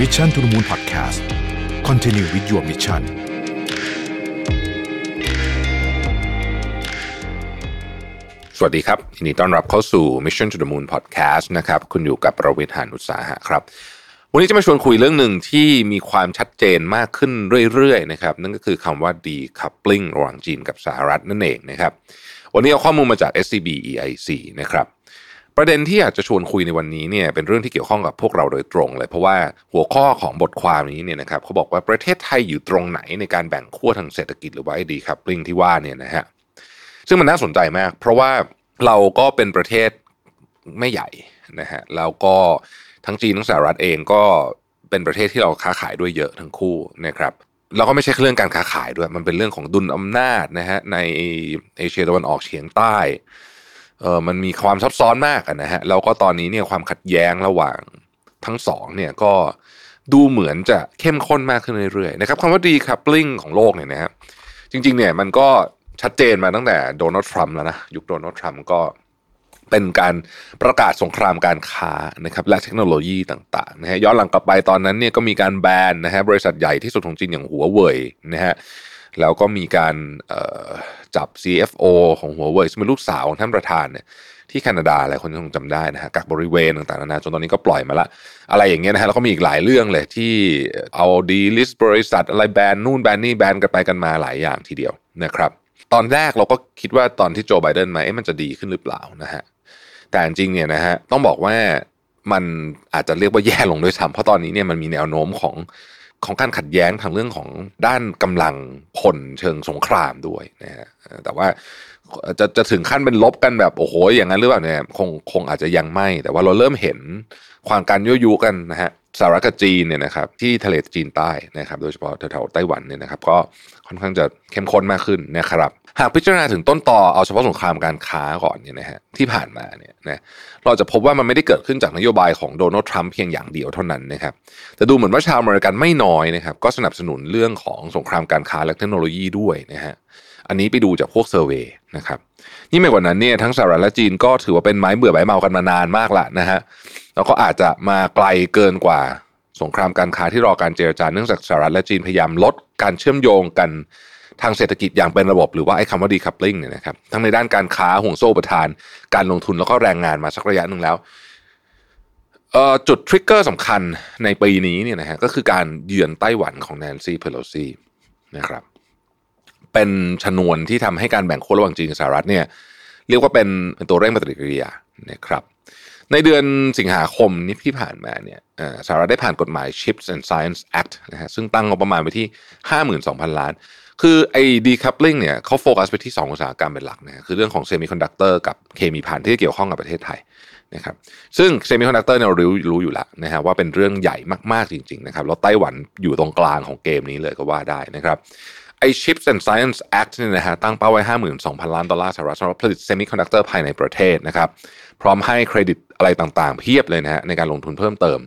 Mission to the Moon Podcast Continue with your mission สวัสดีครับยินดีต้อนรับเข้าสู่ Mission to the Moon Podcast นะครับ คุณอยู่กับประวิทยานุสาหะครับ วันนี้จะมาชวนคุยเรื่องหนึ่งที่มีความชัดเจนมากขึ้นเรื่อยๆนะครับ นั่นก็คือคำว่า decoupling ระหว่างจีนกับสหรัฐนั่นเองนะครับ วันนี้เอาข้อมูลมาจาก SCB EIC นะครับ ประเด็นที่อยากจะชวนคุยในวันนี้เนี่ยเป็นเรื่องที่เกี่ยวข้องกับพวกเราโดยตรงเลย เพราะว่าหัวข้อของบทความนี้เนี่ยนะครับเขาบอกว่าประเทศไทยอยู่ตรงไหนในการแบ่งขั้วทางเศรษฐกิจหรือว่าไอ้ decoupling ที่ว่าเนี่ยนะฮะซึ่งมันน่าสนใจมาก เพราะว่าเราก็เป็นประเทศไม่ใหญ่นะฮะแล้วก็ทั้งจีนทั้งสหรัฐเองก็เป็นประเทศที่เราค้าขายด้วยเยอะทั้งคู่นะครับแล้วก็ไม่ใช่เรื่องการค้าขายด้วย มันเป็นเรื่องของดุลอำนาจนะฮะในเอเชียตะวันออกเฉียงใต้ เออมันมีความซับซ้อนมากนะฮะแล้วก็ตอนนี้เนี่ยความขัดแย้งระหว่างทั้งสองเนี่ยก็ดูเหมือนจะเข้มข้นมากขึ้นเรื่อยๆนะครับคำว่า decoupling ของโลกเนี่ยนะฮะจริงๆเนี่ยมันก็ชัดเจนมาตั้งแต่โดนัลด์ทรัมป์แล้วนะยุคโดนัลด์ทรัมป์ก็เป็นการประกาศสงครามการค้านะครับและเทคโนโลยีต่างๆนะฮะย้อนหลังกลับไปตอนนั้นเนี่ยก็มีการแบนนะฮะบริษัทใหญ่ที่สุดของจีนอย่างหัวเว่ยนะฮะ แล้วก็มีการจับ CFO ของหัวเว่ยซึ่งเป็นลูกสาวของท่านประธานเนี่ยที่แคนาดาหลายคนคงจำได้นะฮะกักบริเวณต่างๆนานาจนตอนนี้ก็ปล่อยมาละอะไรอย่างเงี้ยนะฮะแล้วก็มีอีกหลายเรื่องเลยที่เอาดีลิสต์บริษัทอะไรแบนนู่นแบนนี่แบนกันไปกันมาหลายอย่างทีเดียวนะครับตอนแรกเราก็คิดว่าตอนที่โจไบเดนมาเอ๊ะมันจะดีขึ้นหรือเปล่านะฮะแต่จริงเนี่ยนะฮะต้องบอกว่ามันอาจจะเรียกว่าแย่ลงด้วยซ้ำเพราะตอนนี้เนี่ยมันมีแนวโน้มของ ของการขัดแย้งทางเรื่องของด้านกำลังพลเชิงสงครามด้วยนะฮะแต่ว่าจะจะถึงขั้นเป็นลบกันแบบโอ้โหอย่างนั้นหรือเปล่าเนี่ยคงคงอาจจะยังไม่ แต่ว่าเราเริ่มเห็นความการยั่วยุกันนะฮะ สหรัฐกับจีนเนี่ยนะครับที่ทะเลจีนใต้นะครับโดยเฉพาะแถวๆไต้หวันเนี่ยนะครับก็ค่อนข้างจะเข้มข้นมากขึ้นนะครับหากพิจารณาถึงต้นต่อเอาเฉพาะสงครามการค้าก่อนเนี่ยนะฮะที่ผ่านมาเนี่ยนะเราจะพบว่ามันไม่ได้เกิดขึ้นจากนโยบายของโดนัลด์ทรัมป์เพียงอย่างเดียวเท่านั้นนะครับแต่ดูเหมือนว่าชาวอเมริกันไม่น้อยนะครับก็สนับสนุนเรื่องของสงครามการค้าและเทคโนโลยีด้วยนะฮะอันนี้ไปดูจากพวกเซอร์เวย นะครับนี่ไม่กว่านั้นเนี่ยทั้งสหรัฐและจีนก็ถือว่าเป็นไม้เบื่อไม้เมากันมานานมากละนะฮะแล้วก็อาจจะมาไกลเกินกว่าสงครามการค้าที่รอการเจรจาเนื่องจากสหรัฐและจีนพยายามลดการเชื่อมโยงกันทางเศรษฐกิจอย่างเป็นระบบหรือว่าไอ้คำว่า decoupling เนี่ยนะครับทั้งในด้านการค้าห่วงโซ่ประทาน การลงทุนแล้วก็แรงงานมาสักระยะหนึ่งแล้วจุด trigger สำคัญในปีนี้เนี่ยนะฮะก็คือการเยือนไต้หวันของแนนซี เพโลซีนะครับ เป็นชนวนที่ทำให้การแบ่งขั้วระหว่างจีนกับสหรัฐเนี่ยเรียกว่าเป็นเป็นตัวเร่งปฏิกิริยานะครับในเดือนสิงหาคมนี้ที่ผ่านมาเนี่ยสหรัฐได้ผ่านกฎหมาย Chips and Science Act นะฮะซึ่งตั้งงบประมาณไปที่ 52,000 ล้าน คือไอ้ decoupling เนี่ยเขาโฟกัสไปที่ 2 อุตสาหกรรมเป็นหลักนะคือเรื่องของเซมิคอนดักเตอร์กับเคมีภัณฑ์ที่เกี่ยวข้องกับประเทศไทยนะครับซึ่งเซมิคอนดักเตอร์เนี่ยเรารู้รู้อยู่แล้วนะฮะว่าเป็นเรื่องใหญ่มากๆจริงๆนะครับแล้วไต้หวันอยู่ตรงกลางของเกมนี้เลยก็ว่าได้นะครับ อ Chips and Science Act เนี่ยนะฮะตั้งเป้าไว้ 52,000 ล้านดอลลาร์สหรัฐสำหรับผลิตเซมิคอนดักเตอร์ภายในประเทศนะครับ พร้อมให้เครดิตอะไรต่างๆ เพียบเลยนะฮะในการลงทุนเพิ่มเติม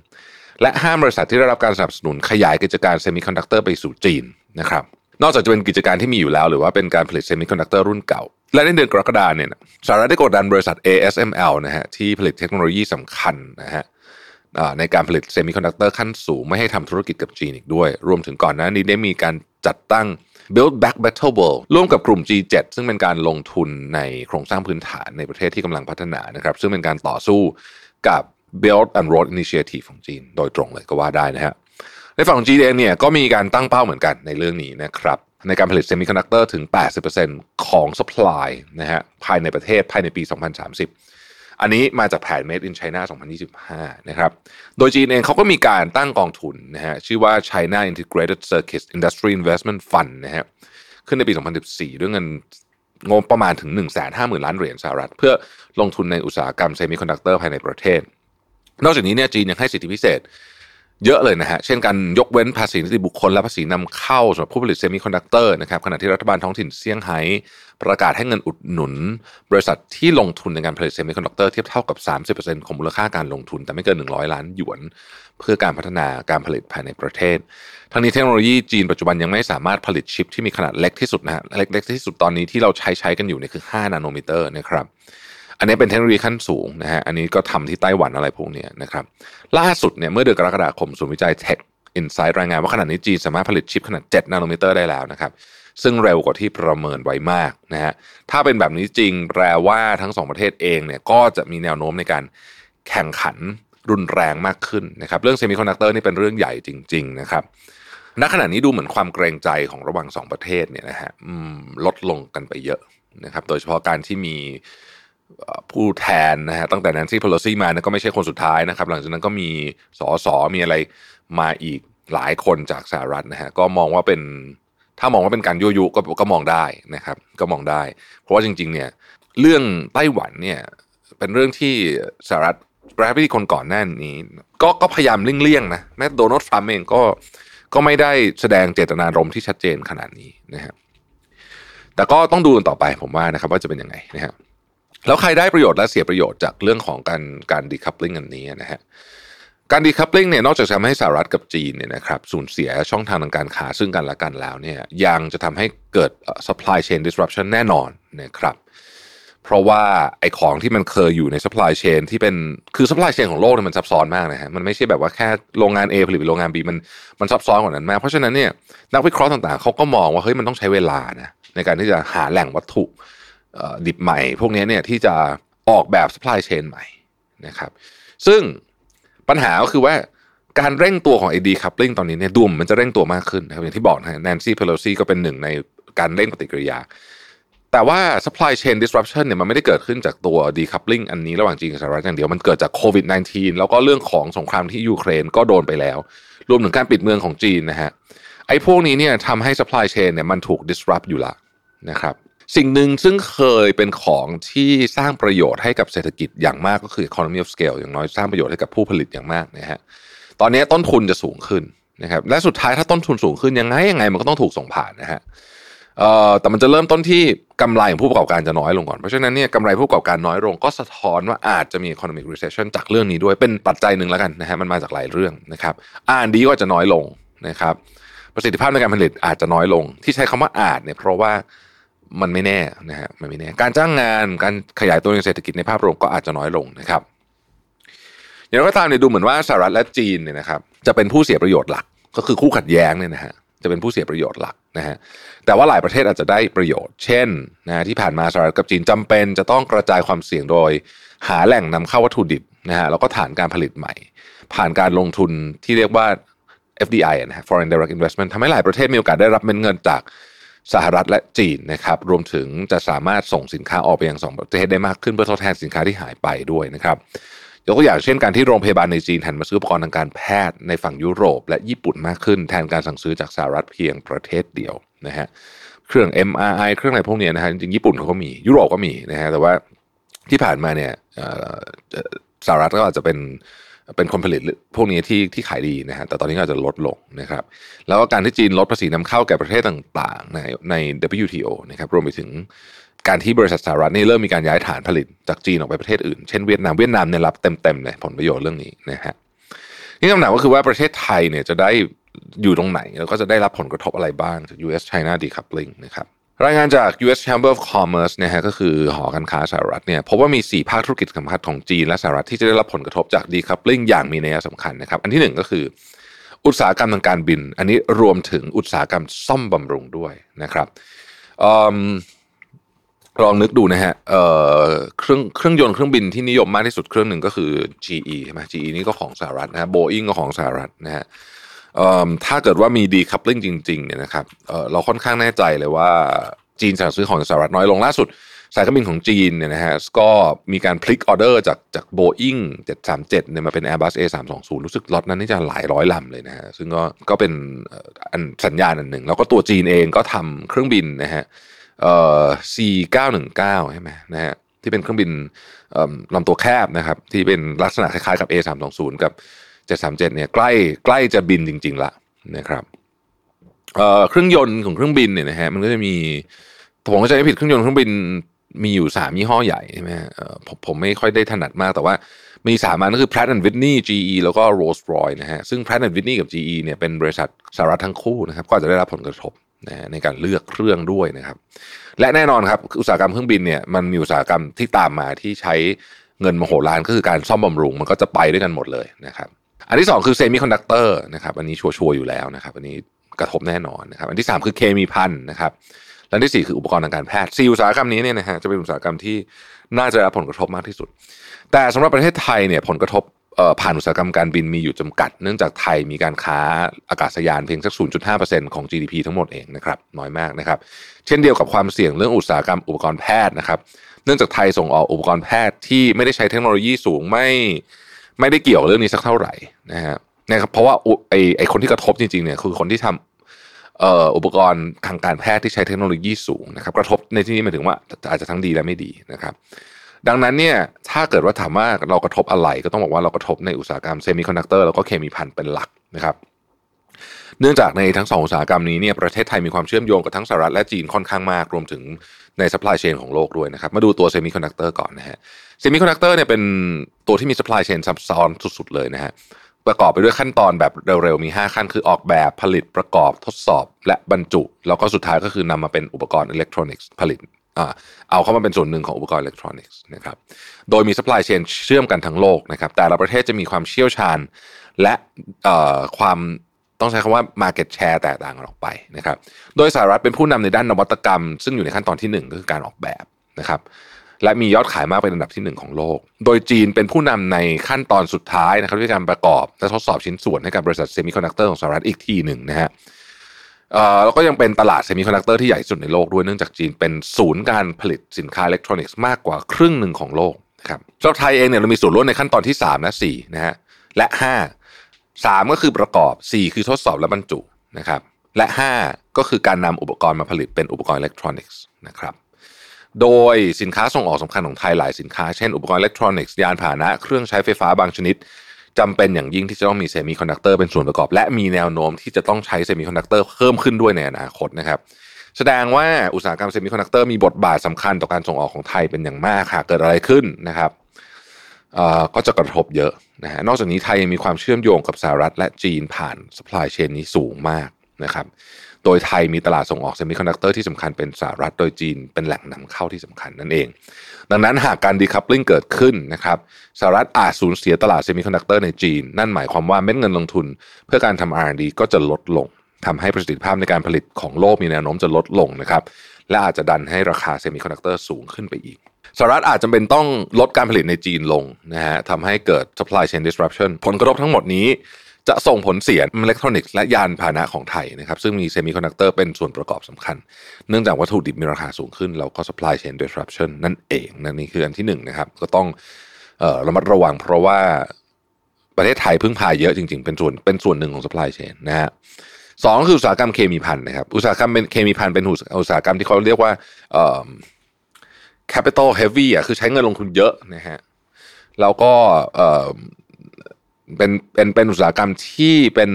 และห้ามบริษัทที่ได้รับการสนับสนุนขยายกิจการเซมิคอนดักเตอร์ไปสู่จีนนะครับนอกจากจะเป็นกิจการที่มีอยู่แล้ว หรือว่าเป็นการผลิตเซมิคอนดักเตอร์รุ่นเก่า และในเดือนกรกฎาเนี่ยสหรัฐได้กดดันบริษัท ASML นะฮะที่ผลิตเทคโนโลยีสำคัญนะฮะในการผลิตเซมิคอนดักเตอร์ขั้นสูง ไม่ให้ทำธุรกิจกับจีนอีกด้วย รวมถึงก่อนหน้านี้ได้มีการจัดตั้ง Build Back Better World ร่วมกับกลุ่ม G7 ซึ่งเป็นการลงทุนในโครงสร้างพื้นฐานในประเทศที่กำลังพัฒนานะครับ ซึ่งเป็นการต่อสู้กับ Belt and Road Initiative ของจีน โดยตรงเลยก็ว่าได้นะฮะในฝั่งของจีนเองเนี่ยก็มีการตั้งเป้าเหมือนกันในเรื่องนี้นะครับในการผลิตเซมิคอนดักเตอร์ถึง 80%ของ supply นะฮะภายในประเทศภายในปี 2030 อันนี้มาจากแผน Made in China 2025 นะครับ โดยจีนเองเขาก็มีการตั้งกองทุนนะฮะชื่อว่า China Integrated Circuits Industry Investment Fund นะฮะขึ้นในปี 2014 ด้วยเงินงบประมาณถึง 150,000 ล้านเหรียญสหรัฐ เพื่อลงทุนในอุตสาหกรรมเซมิคอนดักเตอร์ภายในประเทศ นอกจากนี้เนี่ยจีนยังให้สิทธิพิเศษ เยอะเลยนะฮะ เช่นการยกเว้นภาษีนิติบุคคลและภาษีนำเข้าสำหรับผู้ผลิตเซมิคอนดักเตอร์นะครับขณะที่รัฐบาลท้องถิ่นเซี่ยงไฮ้ประกาศให้เงินอุดหนุน บริษัทที่ลงทุนในการผลิตเซมิคอนดักเตอร์เทียบเท่ากับ 30%ของมูลค่าการลงทุน แต่ไม่เกิน 100 ล้านหยวน เพื่อการพัฒนาการผลิตภายในประเทศ ทั้งนี้เทคโนโลยีจีนปัจจุบันยังไม่สามารถผลิตชิปที่มีขนาดเล็กที่สุดนะฮะเล็กๆที่สุดตอนนี้ที่เราใช้ใช้กันอยู่เนี่ยคือ 5 นาโนมิเตอร์นะครับ อันนี้เป็นเทคโนโลยีขั้นสูงนะฮะอันนี้ก็ทำที่ไต้หวันอะไรพวกนี้นะครับล่าสุดเนี่ยเมื่อเดือนกรกฎาคมศูนย์วิจัย TechInsights รายงานว่าขณะนี้จีนสามารถผลิตชิปขนาด 7 นาโนเมตรได้แล้วนะครับซึ่งเร็วกว่าที่ประเมินไว้มากนะฮะถ้าเป็นแบบนี้จริงแปลว่าทั้งสองประเทศเองเนี่ยก็จะมีแนวโน้มในการแข่งขันรุนแรงมากขึ้นนะครับเรื่องเซมิคอนดักเตอร์นี่เป็นเรื่องใหญ่จริง ๆ นะครับณขณะนี้ดูเหมือนความเกรงใจของระหว่างสองประเทศเนี่ยนะฮะลดลงกันไปเยอะนะครับ โดยเฉพาะการที่มี ผู้แทนนะฮะตั้งแต่แนนซี่พลซี่มาเนี่ยก็ไม่ใช่คนสุดท้ายนะครับ หลังจากนั้นก็มีสอสอมีอะไรมาอีกหลายคนจากสหรัฐนะฮะก็มองว่าเป็นถ้ามองว่าเป็นการยุยุก็ก็มองได้นะครับ ก็มองได้ เพราะว่าจริง ๆ เนี่ย เรื่องไต้หวันเนี่ย เป็นเรื่องที่สหรัฐประธานาธิบดีคนก่อนหน้านี้ ก็ก็พยายามเลี่ยงๆนะแม้โดนัลด์ทรัมป์เองก็ก็ไม่ได้แสดงเจตนารมณ์ที่ชัดเจนขนาดนี้นะครับแต่ก็ต้องดูกันต่อไปผมว่านะครับ ว่าจะเป็นยังไงนะฮะ แล้วใครได้ประโยชน์และเสียประโยชน์จากเรื่องของการการดีคัพลิงอันนี้นะฮะการดีคัพลิงเนี่ยนอกจากจะทำให้สหรัฐกับจีนเนี่ยนะครับสูญเสียช่องทางทางการค้าซึ่งกันและกันแล้วเนี่ยยังจะทำให้เกิด supply chain disruption แน่นอนนะครับเพราะว่าไอ้ของที่มันเคยอยู่ใน supply chain ที่เป็นคือ supply chain ของโลกเนี่ยมันซับซ้อนมากนะฮะมันไม่ใช่แบบว่าแค่โรงงาน A ผลิตโรงงาน B มันมันซับซ้อนกว่านั้นมากเพราะฉะนั้นเนี่ยนักวิเคราะห์ต่างๆเขาก็มองว่าเฮ้ยมันต้องใช้เวลานะในการที่จะหาแหล่งวัตถุ ดิบใหม่ พวกนี้เนี่ยที่จะออกแบบ supply chain ใหม่นะครับ ซึ่งปัญหาก็คือว่าการเร่งตัวของ AD coupling ตอนนี้เนี่ยดูมมันจะเร่งตัวมากขึ้นนะครับอย่างที่บอกนะแนนซี่เพโลซีก็เป็นหนึ่งในการเร่งปฏิกิริยา แต่ว่า supply chain disruption เนี่ยมันไม่ได้เกิดขึ้นจากตัว decoupling อันนี้ระหว่างจีนกับสหรัฐอย่างเดียวมันเกิดจากโควิด -19 แล้วก็เรื่องของสงครามที่ยูเครนก็โดนไปแล้ว รวมถึงการปิดเมืองของจีนนะฮะไอ้พวกนี้เนี่ยทำให้ supply chain เนี่ยมันถูก disrupt อยู่ละนะครับ สิ่งหนึ่งซึ่งเคยเป็นของที่สร้างประโยชน์ให้กับเศรษฐกิจอย่างมากก็คือ economy of scale อย่างน้อยสร้างประโยชน์ให้กับผู้ผลิตอย่างมากนะฮะตอนนี้ต้นทุนจะสูงขึ้นนะครับและสุดท้ายถ้าต้นทุนสูงขึ้นยังไงยังไงมันก็ต้องถูกส่งผ่านนะฮะเอ่อแต่มันจะเริ่มต้นที่กำไรของผู้ประกอบการจะน้อยลงก่อนเพราะฉะนั้นเนี่ยกำไรผู้ประกอบการน้อยลงก็สะท้อนว่าอาจจะมี economic recession จากเรื่องนี้ด้วยเป็นปัจจัยหนึ่งแล้วกันนะฮะมันมาจากหลายเรื่องนะครับอ่านดีก็จะน้อยลงนะครับ ประสิทธิภาพในการผลิตอาจจะน้อยลง ที่ใช้คำว่าอาจเนี่ยเพราะว่า มันไม่แน่นะฮะมันไม่แน่การจ้างงานการขยายตัวในเศรษฐกิจในภาพรวมก็อาจจะน้อยลงนะครับอย่างไรก็ตามเนี่ยดูเหมือนว่าสหรัฐและจีนเนี่ยนะครับ จะเป็นผู้เสียประโยชน์หลัก ก็คือคู่ขัดแย้งเนี่ยนะฮะจะเป็นผู้เสียประโยชน์หลักนะฮะแต่ว่าหลายประเทศอาจจะได้ประโยชน์ เช่นนะที่ผ่านมาสหรัฐกับจีนจำเป็น จะต้องกระจายความเสี่ยงโดย หาแหล่งนำเข้าวัตถุดิบนะฮะแล้วก็ฐานการผลิตใหม่ ผ่านการลงทุนที่เรียกว่า FDI นะฮะ Foreign Direct Investment ทำให้หลายประเทศมีโอกาสได้รับเงินจาก สหรัฐและจีนนะครับรวมถึงจะสามารถส่งสินค้าออกไปยังสองประเทศได้มากขึ้นเพื่อทดแทนสินค้าที่หายไปด้วยนะครับยกตัวอย่างเช่นการที่โรงพยาบาลในจีนหันมาซื้ออุปกรณ์ทางการแพทย์ในฝั่งยุโรป และญี่ปุ่นมากขึ้นแทนการสั่งซื้อจากสหรัฐเพียงประเทศเดียวนะฮะเครื่อง MRI เครื่องอะไรพวกนี้นะฮะจริงญี่ปุ่นเขาก็มียุโรปก็มีนะฮะแต่ว่าที่ผ่านมาเนี่ยสหรัฐก็อาจจะเป็น เป็นคนผลิตพวกนี้ที่ที่ขายดีนะฮะแต่ตอนนี้ก็อาจจะลดลงนะครับ แล้วก็การที่จีนลดภาษีนำเข้าแก่ประเทศต่างๆในใน WTO นะครับรวมไปถึงการที่บริษัทสหรัฐนี่เริ่มมีการย้ายฐานผลิตจากจีนออกไปประเทศอื่น เช่นเวียดนามเวียดนามเนี่ยรับเต็มๆเลยผลประโยชน์เรื่องนี้นะฮะนี่คำถามก็คือว่าประเทศไทยเนี่ยจะได้อยู่ตรงไหน แล้วก็จะได้รับผลกระทบอะไรบ้างจาก US China decoupling นะครับ รายงานจาก U.S. Chamber of Commerce เนี่ยฮะก็คือหอการค้าสหรัฐเนี่ยพบว่ามี 4 ภาคธุรกิจสำคัญของจีนและสหรัฐที่จะได้รับผลกระทบจาก decoupling อย่างมีนัยสำคัญนะครับ อันที่หนึ่งก็คือ อุตสาหกรรมทางการบิน อันนี้รวมถึงอุตสาหกรรมซ่อมบำรุงด้วยนะครับลองนึกดูนะฮะเครื่องเครื่องยนต์เครื่องบินที่นิยมมากที่สุดเครื่องหนึ่งก็คือ GE ใช่ไหม GE นี่ก็ของสหรัฐนะฮะ Boeing ก็ของสหรัฐนะฮะ ถ้าเกิดว่ามี decoupling จริงๆเนี่ยนะครับเราค่อนข้างแน่ใจเลยว่าจีนสั่งซื้อของสหรัฐน้อยลงล่าสุด สายการบินของจีนเนี่ยนะฮะก็มีการพลิกออเดอร์จากจากโบอิง737เนี่ยมาเป็น Airbus A320 รู้สึกล็อตนั้นนี่จะหลายร้อยลำเลยนะฮะซึ่งก็ก็เป็นอันสัญญาณอันหนึ่ง แล้วก็ตัวจีนเองก็ทำเครื่องบินนะฮะเอ่อ C919 ใช่ไหมนะฮะที่เป็นเครื่องบินลำตัวแคบนะครับที่เป็นลักษณะคล้ายๆกับ A320 กับ 737เนี่ยใกล้ใกล้จะบินจริง ๆละนะครับเอ่อเครื่องยนต์ของเครื่องบินเนี่ยนะฮะมันก็จะมีผมก็จะไม่ผิดเครื่องยนต์เครื่องบินมีอยู่สามยี่ห้อใหญ่ใช่ไหมเอ่อผมผมไม่ค่อยได้ถนัดมากแต่ว่ามีสามอันก็คือ Pratt and Whitney GE แล้วก็ Rolls-Royce นะฮะซึ่ง Pratt and Whitney กับ GE เนี่ยเป็นบริษัทสหรัฐทั้งคู่นะครับก็จะได้รับผลกระทบนะในการเลือกเครื่องด้วยนะครับ และแน่นอนครับอุตสาหกรรมเครื่องบินเนี่ยมันมีอุตสาหกรรมที่ตามมาที่ใช้เงินมโหฬารก็คือการซ่อมบำรุงมันก็จะไปด้วยกันหมดเลยนะครับ อันที่ 2 คือเซมิคอนดักเตอร์นะครับอันนี้ sure ๆอยู่แล้วนะครับอันนี้กระทบแน่นอนนะครับอันที่ 3 คือเคมีภัณฑ์นะครับและอันที่ 4 คืออุปกรณ์ทางการแพทย์สี่อุตสาหกรรมนี้เนี่ยนะฮะจะเป็นอุตสาหกรรมที่น่าจะรับผลกระทบมากที่สุด แต่สำหรับประเทศไทยเนี่ยผลกระทบผ่านอุตสาหกรรมการบินมีอยู่จำกัด เนื่องจากไทยมีการค้าอากาศยานเพียงสัก 0.5%ของ GDP ทั้งหมดเองนะครับน้อยมากนะครับ เช่นเดียวกับความเสี่ยงเรื่องอุตสาหกรรมอุปกรณ์แพทย์นะครับ เนื่องจากไทยส่งออกอุปกรณ์แพทย์ที่ไม่ได้ใช้เทคโนโลยีสูงไม่ ไม่ได้เกี่ยวเรื่องนี้สักเท่าไหร่นะฮะนะครับเพราะว่าไอ้ไอ้คนที่กระทบจริงๆเนี่ยคือคนที่ทำเอ่ออุปกรณ์ทางการแพทย์ที่ใช้เทคโนโลยีสูงนะครับ กระทบในที่นี้หมายถึงว่าอาจจะทั้งดีและไม่ดีนะครับ ดังนั้นเนี่ยถ้าเกิดว่าถามว่าเรากระทบอะไรก็ต้องบอกว่าเรากระทบในอุตสาหกรรมเซมิคอนดักเตอร์แล้วก็เคมีภัณฑ์เป็นหลักนะครับ เนื่องจากในทั้งสองอุตสาหกรรมนี้เนี่ยประเทศไทยมีความเชื่อมโยงกับทั้งสหรัฐและจีนค่อนข้างมากรวมถึงใน supply chain ของโลกด้วยนะครับ มาดูตัวเซมิคอนดักเตอร์ก่อนนะฮะเซมิคอนดักเตอร์เนี่ยเป็นตัวที่มี supply chain ซับซ้อนสุด ๆ เลยนะฮะประกอบไปด้วยขั้นตอนแบบเร็วๆ มี 5 ขั้นคือออกแบบผลิตประกอบทดสอบและบรรจุ แล้วก็สุดท้ายก็คือนำมาเป็นอุปกรณ์อิเล็กทรอนิกส์ผลิตเอาเข้ามาเป็นส่วนหนึ่งของอุปกรณ์อิเล็กทรอนิกส์นะครับ โดยมี supply chain เชื่อมกันทั้งโลกนะครับ แต่ละประเทศจะมีความเชี่ยวชาญและความ ต้องใช้คำว่า Market Share แตกต่างกันออกไปนะครับ โดยสหรัฐเป็นผู้นำในด้านนวัตกรรม ซึ่งอยู่ในขั้นตอนที่ 1 ก็คือการออกแบบนะครับ และมียอดขายมากเป็นอันดับที่ 1 ของโลก โดยจีนเป็นผู้นำในขั้นตอนสุดท้ายนะครับด้วยการประกอบและทดสอบชิ้นส่วนให้กับบริษัทเซมิคอนดักเตอร์ของสหรัฐอีกทีหนึ่งนะฮะแล้วก็ยังเป็นตลาดเซมิคอนดักเตอร์ที่ใหญ่สุดในโลกด้วยเนื่องจากจีนเป็นศูนย์การผลิตสินค้าอิเล็กทรอนิกส์มากกว่าครึ่งหนึ่งของโลกนะครับสำหรับไทยเองเนี่ยเรามีส่วนร่วมในขั้นตอนที่ 3 และ4นะฮะและ 5 3 ก็คือประกอบ 4 คือทดสอบและบรรจุนะครับและ 5 ก็คือการนำอุปกรณ์มาผลิตเป็นอุปกรณ์อิเล็กทรอนิกส์นะครับโดยสินค้าส่งออกสำคัญของไทยหลายสินค้า เช่นอุปกรณ์อิเล็กทรอนิกส์ยานพาหนะเครื่องใช้ไฟฟ้าบางชนิดจำเป็นอย่างยิ่งที่จะต้องมีเซมิคอนดักเตอร์เป็นส่วนประกอบ และมีแนวโน้มที่จะต้องใช้เซมิคอนดักเตอร์เพิ่มขึ้นด้วยในอนาคตนะครับแสดงว่าอุตสาหกรรมเซมิคอนดักเตอร์มีบทบาทสำคัญต่อการส่งออกของไทยเป็นอย่างมากหากเกิดอะไรขึ้นนะครับ ก็จะกระทบเยอะนะฮะนอกจากนี้ไทยยังมีความเชื่อมโยงกับสหรัฐและจีนผ่าน supply chain นี้สูงมากนะครับโดยไทยมีตลาดส่งออกเซมิคอนดักเตอร์ที่สำคัญเป็นสหรัฐโดยจีนเป็นแหล่งนำเข้าที่สำคัญนั่นเอง ดังนั้นหากการ decoupling เกิดขึ้นนะครับสหรัฐอาจสูญเสียตลาดเซมิคอนดักเตอร์ในจีน นั่นหมายความว่าเม็ดเงินลงทุน เพื่อการทำ R&D ก็จะลดลงทำให้ประสิทธิภาพในการผลิตของโลกมีแนวโน้มจะลดลงนะครับและอาจจะดันให้ราคาเซมิคอนดักเตอร์สูงขึ้นไปอีก สหรัฐอาจจะเป็นต้องลดการผลิตในจีนลงนะฮะทำให้เกิด supply chain disruption ผลกระทบทั้งหมดนี้จะส่งผลเสียอิเล็กทรอนิกส์และยานพาหนะของไทยนะครับซึ่งมีเซมิคอนดักเตอร์เป็นส่วนประกอบสำคัญ เนื่องจากวัตถุดิบมีราคาสูงขึ้น แล้วก็ supply chain disruption นั่นเองนั่นนี่คืออันที่หนึ่งนะครับก็ต้องเออระมัดระวังเพราะว่าประเทศไทยพึ่งพาเยอะจริง ๆ เป็นส่วนเป็นส่วนหนึ่งของ supply chain นะฮะสองคืออุตสาหกรรมเคมีภัณฑ์นะครับอุตสาหกรรมเป็นเคมีภัณฑ์เป็นอุตสาหกรรมที่เขาเรียกว่าเอ่อ capital heavy อะคือใช้เงินลงทุนเยอะนะฮะแล้วก็เอ่อเป็นเป็นเป็นอุตสาหกรรมที่เป็น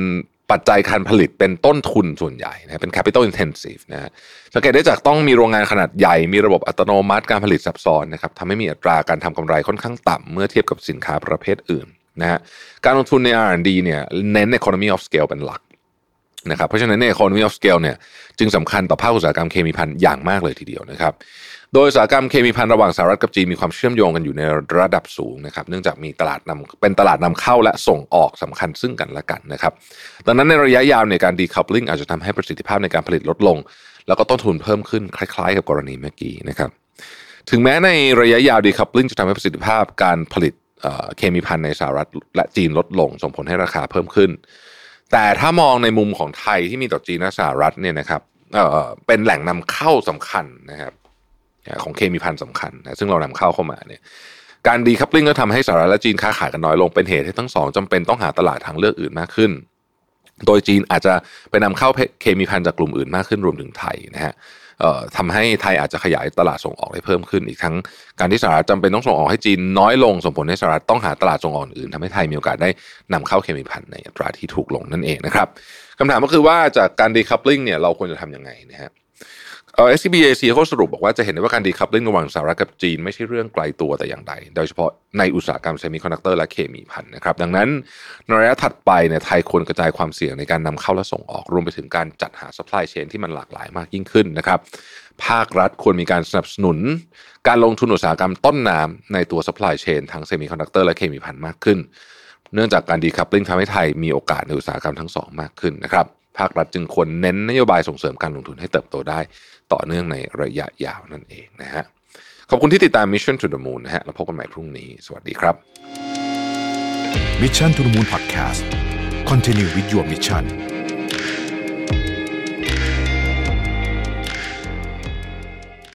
ปัจจัยการผลิตเป็นต้นทุนส่วนใหญ่นะเป็น capital intensive นะฮะสังเกตได้จากต้องมีโรงงานขนาดใหญ่ มีระบบอัตโนมัติการผลิตซับซ้อนนะครับทำให้มีอัตราการทำกำไรค่อนข้างต่ำเมื่อเทียบกับสินค้าประเภทอื่นนะฮะการลงทุนใน R&D เนี่ยเน้น economy of scale เป็นหลักนะครับเพราะฉะนั้นใน economy of scale เนี่ยจึงสำคัญต่อภาคอุตสาหกรรมเคมีพันอย่างมากเลยทีเดียวนะครับ โดยอุตสาหกรรมเคมีพันระหว่างสหรัฐกับจีนมีความเชื่อมโยงกันอยู่ในระดับสูงนะครับ เนื่องจากมีตลาดนำเป็นตลาดนำเข้าและส่งออกสำคัญซึ่งกันและกันนะครับ ดังนั้นในระยะยาวในการดีคัพลิงอาจจะทำให้ประสิทธิภาพในการผลิตลดลง แล้วก็ต้นทุนเพิ่มขึ้นคล้ายๆ กับกรณีเมื่อกี้นะครับ ถึงแม้ในระยะยาวดีคัพลิงจะทำให้ประสิทธิภาพการผลิตเคมีพันในสหรัฐและจีนลดลง ส่งผลให้ราคาเพิ่มขึ้น แต่ถ้ามองในมุมของไทยที่มีต่อจีนและสหรัฐเนี่ยนะครับเป็นแหล่งนำเข้าสำคัญนะครับ ของเคมีพันสำคัญนะซึ่งเรานำเข้าเข้ามาเนี่ยการดีคัพลิงก็ทำให้สหรัฐและจีนค้าขายกันน้อยลงเป็นเหตุให้ทั้งสองจำเป็นต้องหาตลาดทางเลือกอื่นมากขึ้น โดยจีนอาจจะไปนำเข้าเคมีพันจากกลุ่มอื่นมากขึ้นรวมถึงไทยนะฮะทำให้ไทยอาจจะขยายตลาดส่งออกได้เพิ่มขึ้นอีกทั้งการที่สหรัฐจำเป็นต้องส่งออกให้จีนน้อยลงส่งผลให้สหรัฐต้องหาตลาดส่งออกอื่นทำให้ไทยมีโอกาสได้นำเข้าเคมีภัณฑ์ในอัตราที่ถูกลงนั่นเองนะครับคำถามก็คือว่าจากการ decoupling เนี่ยเราควรจะทำยังไงนะฮะ เอ่อ SBAC เขาสรุปบอกว่าจะเห็นได้ว่าการ decoupling ระหว่างสหรัฐกับจีนไม่ใช่เรื่องไกลตัวแต่อย่างใด โดยเฉพาะในอุตสาหกรรมเซมิคอนดักเตอร์และเคมีภัณฑ์นะครับ ดังนั้นในระยะถัดไปเนี่ยไทยควรกระจายความเสี่ยงในการนำเข้าและส่งออก รวมไปถึงการจัดหา supply chain ที่มันหลากหลายมากยิ่งขึ้นนะครับ ภาครัฐควรมีการสนับสนุน การลงทุนอุตสาหกรรมต้นน้ำในตัว supply chain ทางเซมิคอนดักเตอร์และเคมีภัณฑ์มากขึ้น เนื่องจากการ decoupling ทำให้ไทยมีโอกาสในอุตสาหกรรมทั้งสองมากขึ้นนะครับ ภาครัฐจึงควรเน้นนโยบายส่งเสริมการลงทุนให้เติบโตได้ต่อเนื่องในระยะยาวนั่นเองนะฮะขอบคุณที่ติดตาม Mission to the Moon นะฮะแล้วพบกันใหม่พรุ่งนี้ สวัสดีครับ Mission to the Moon Podcast Continue with your mission